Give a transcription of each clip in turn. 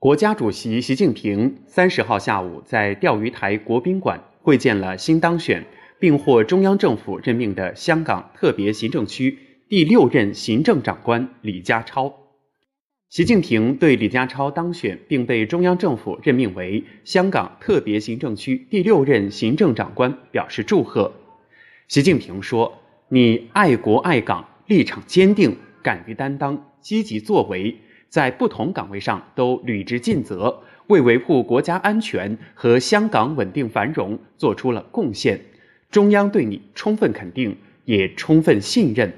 国家主席习近平三十号下午在钓鱼台国宾馆会见了新当选并获中央政府任命的香港特别行政区第六任行政长官李家超。习近平对李家超当选并被中央政府任命为香港特别行政区第六任行政长官表示祝贺。习近平说：“你爱国爱港，立场坚定，敢于担当，积极作为。”在不同岗位上都履职尽责，为维护国家安全和香港稳定繁荣做出了贡献。中央对你充分肯定，也充分信任。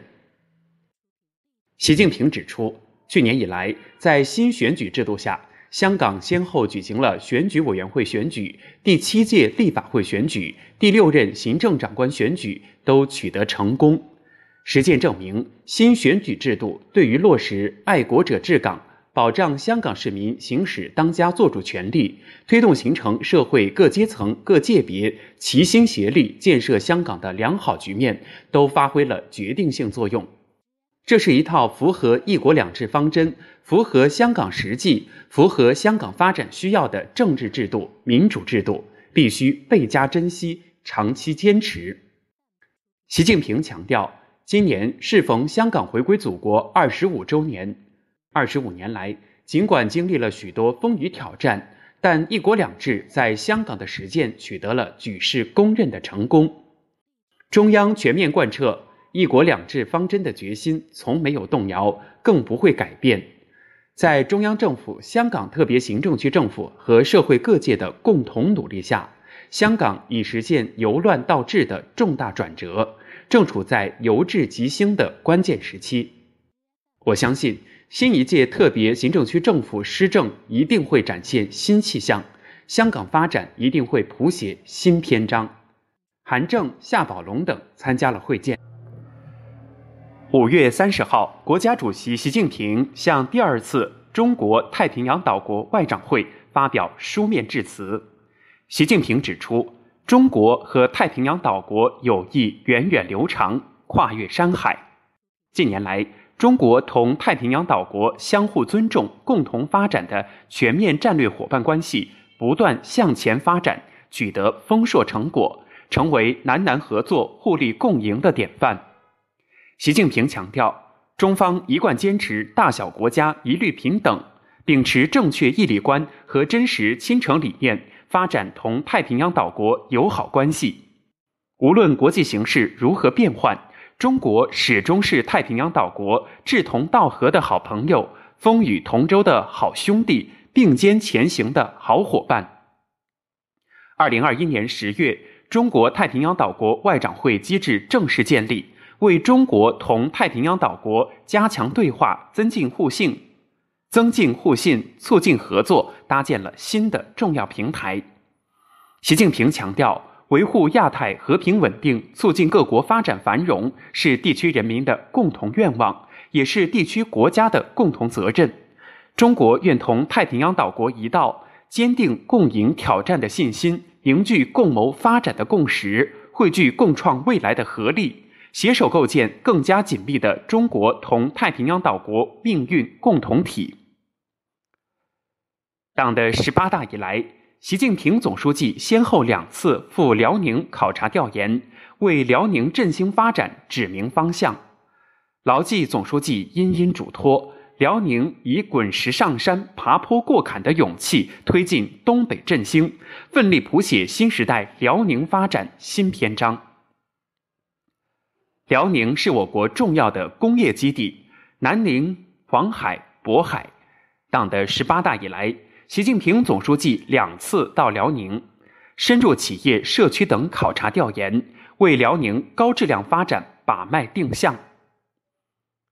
习近平指出，去年以来，在新选举制度下，香港先后举行了选举委员会选举、第七届立法会选举、第六任行政长官选举，都取得成功。实践证明，新选举制度对于落实爱国者治港、保障香港市民行使当家作主权利、推动形成社会各阶层各界别齐心协力建设香港的良好局面，都发挥了决定性作用。这是一套符合“一国两制”方针、符合香港实际、符合香港发展需要的政治制度、民主制度，必须倍加珍惜、长期坚持。习近平强调。今年适逢香港回归祖国二十五周年，二十五年来，尽管经历了许多风雨挑战，但“一国两制”在香港的实践取得了举世公认的成功。中央全面贯彻“一国两制”方针的决心从没有动摇，更不会改变。在中央政府、香港特别行政区政府和社会各界的共同努力下，香港已实现由乱到治的重大转折。正处在由治及兴的关键时期，我相信新一届特别行政区政府施政一定会展现新气象，香港发展一定会谱写新篇章。韩正、夏宝龙等参加了会见。五月三十号，国家主席习近平向第二次中国太平洋岛国外长会发表书面致辞。习近平指出。中国和太平洋岛国友谊源远流长，跨越山海。近年来，中国同太平洋岛国相互尊重、共同发展的全面战略伙伴关系不断向前发展，取得丰硕成果，成为南南合作、互利共赢的典范。习近平强调，中方一贯坚持大小国家一律平等，秉持正确义利观和真实亲诚理念。发展同太平洋岛国友好关系，无论国际形势如何变幻，中国始终是太平洋岛国志同道合的好朋友，风雨同舟的好兄弟，并肩前行的好伙伴。二零二一年十月，中国太平洋岛国外长会机制正式建立，为中国同太平洋岛国加强对话、增进互信。增进互信、促进合作，搭建了新的重要平台。习近平强调，维护亚太和平稳定、促进各国发展繁荣，是地区人民的共同愿望，也是地区国家的共同责任。中国愿同太平洋岛国一道，坚定共赢挑战的信心，凝聚共谋发展的共识，汇聚共创未来的合力。携手构建更加紧密的中国同太平洋岛国命运共同体。党的十八大以来，习近平总书记先后两次赴辽宁考察调研，为辽宁振兴发展指明方向。牢记总书记殷殷嘱托，辽宁以滚石上山、爬坡过坎的勇气，推进东北振兴，奋力谱写新时代辽宁发展新篇章。辽宁是我国重要的工业基地，南宁黄海、渤海。党的十八大以来，习近平总书记两次到辽宁，深入企业、社区等考察调研，为辽宁高质量发展把脉定向。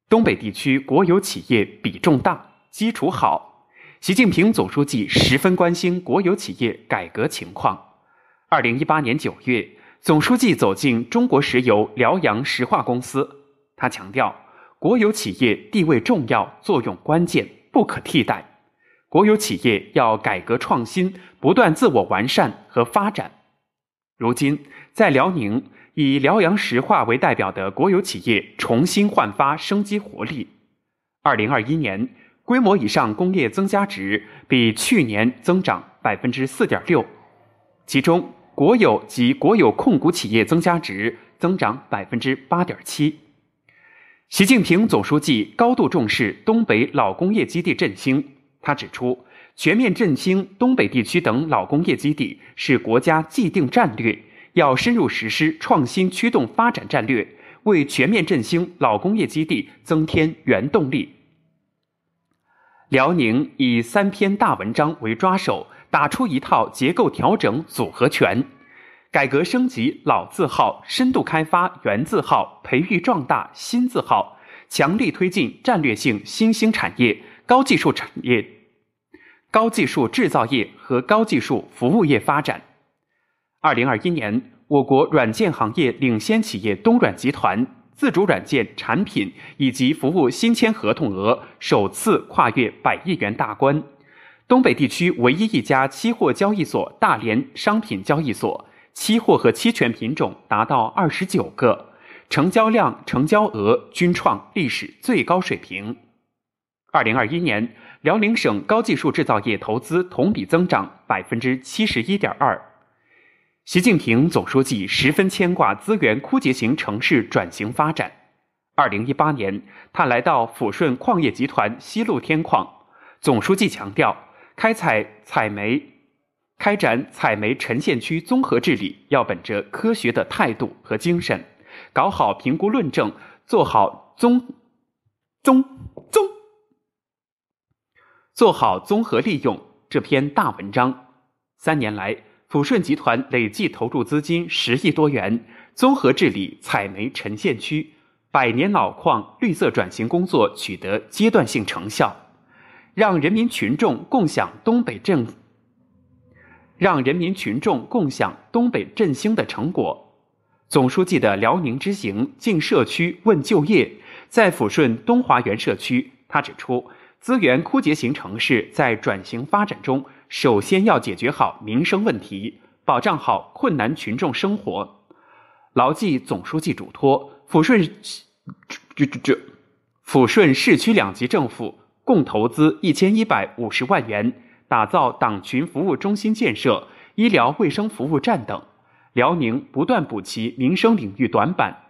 东北地区国有企业比重大，基础好，习近平总书记十分关心国有企业改革情况。二零一八年九月。总书记走进中国石油辽阳石化公司，他强调，国有企业地位重要、作用关键、不可替代。国有企业要改革创新，不断自我完善和发展。如今，在辽宁，以辽阳石化为代表的国有企业重新焕发生机活力。二零二一年，规模以上工业增加值比去年增长百分之四点六，其中国有及国有控股企业增加值增长百分之八点七。习近平总书记高度重视东北老工业基地振兴，他指出，全面振兴东北地区等老工业基地是国家既定战略，要深入实施创新驱动发展战略。为全面振兴老工业基地增添原动力。辽宁以三篇大文章为抓手，打出一套结构调整组合拳，改革升级老字号，深度开发原字号，培育壮大新字号，强力推进战略性新兴产业、高技术产业、高技术制造业和高技术服务业发展。二零二一年。我国软件行业领先企业东软集团自主软件产品以及服务新签合同额首次跨越百亿元大关。东北地区唯一一家期货交易所大连商品交易所，期货和期权品种达到二十九个，成交量、成交额均创历史最高水平。二零二一年，辽宁省高技术制造业投资同比增长百分之七十一点二。习近平总书记十分牵挂资源枯竭型城市转型发展。二零一八年，他来到抚顺矿业集团西路天矿，总书记强调，开采采煤、开展采煤沉陷区综合治理要本着科学的态度和精神，搞好评估论证，做好综综综做好综合利用这篇大文章。三年来。抚顺集团累计投入资金十亿多元，综合治理采煤沉陷区百年老矿绿色转型工作取得阶段性成效，让人民群众共享东北振，让人民群众共享东北振兴的成果。总书记的辽宁之行进社区问就业，在抚顺东华园社区，他指出，资源枯竭型城市在转型发展中。首先要解决好民生问题，保障好困难群众生活。牢记总书记嘱托，抚顺这这这抚顺市区两级政府共投资一千一百五十万元，打造党群服务中心建设、医疗卫生服务站等。辽宁不断补齐民生领域短板。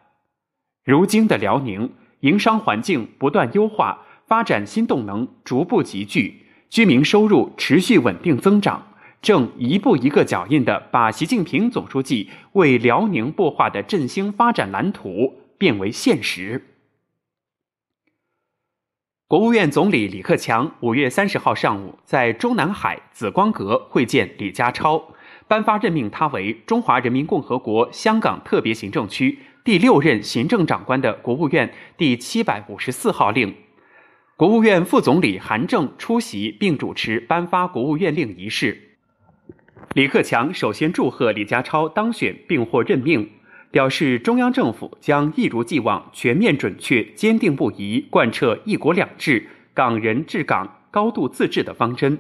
如今的辽宁，营商环境不断优化，发展新动能逐步集聚。居民收入持续稳定增长，正一步一个脚印地把习近平总书记为辽宁擘画的振兴发展蓝图变为现实。国务院总理李克强五月三十号上午在中南海紫光阁会见李家超，颁发任命他为中华人民共和国香港特别行政区第六任行政长官的国务院第七百五十四号令。国务院副总理韩正出席并主持颁发国务院令仪式。李克强首先祝贺李家超当选并获任命，表示中央政府将一如既往全面准确、坚定不移贯彻“一国两制”、港人治港、高度自治的方针，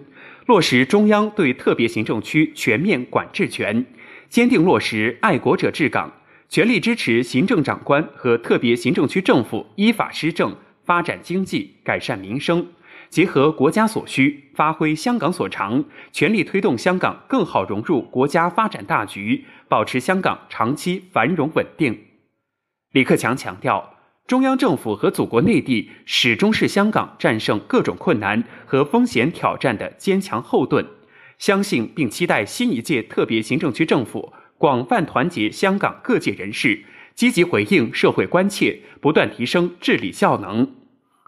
落实中央对特别行政区全面管制权，坚定落实爱国者治港，全力支持行政长官和特别行政区政府依法施政。发展经济，改善民生，结合国家所需，发挥香港所长，全力推动香港更好融入国家发展大局，保持香港长期繁荣稳定。李克强强调，中央政府和祖国内地始终是香港战胜各种困难和风险挑战的坚强后盾，相信并期待新一届特别行政区政府广泛团结香港各界人士。积极回应社会关切，不断提升治理效能，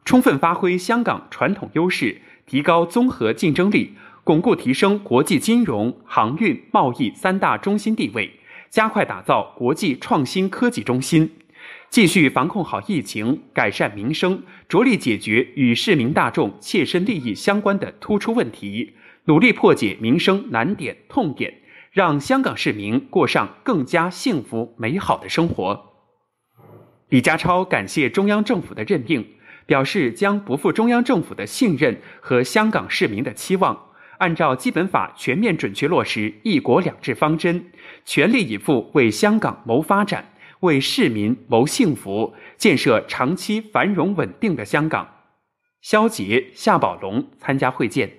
充分发挥香港传统优势，提高综合竞争力，巩固提升国际金融、航运、贸易三大中心地位，加快打造国际创新科技中心。继续防控好疫情，改善民生，着力解决与市民大众切身利益相关的突出问题，努力破解民生难点痛点。让香港市民过上更加幸福美好的生活。李家超感谢中央政府的任命，表示将不负中央政府的信任和香港市民的期望，按照基本法全面准确落实“一国两制”方针，全力以赴为香港谋发展，为市民谋幸福，建设长期繁荣稳定的香港。肖杰、夏宝龙参加会见。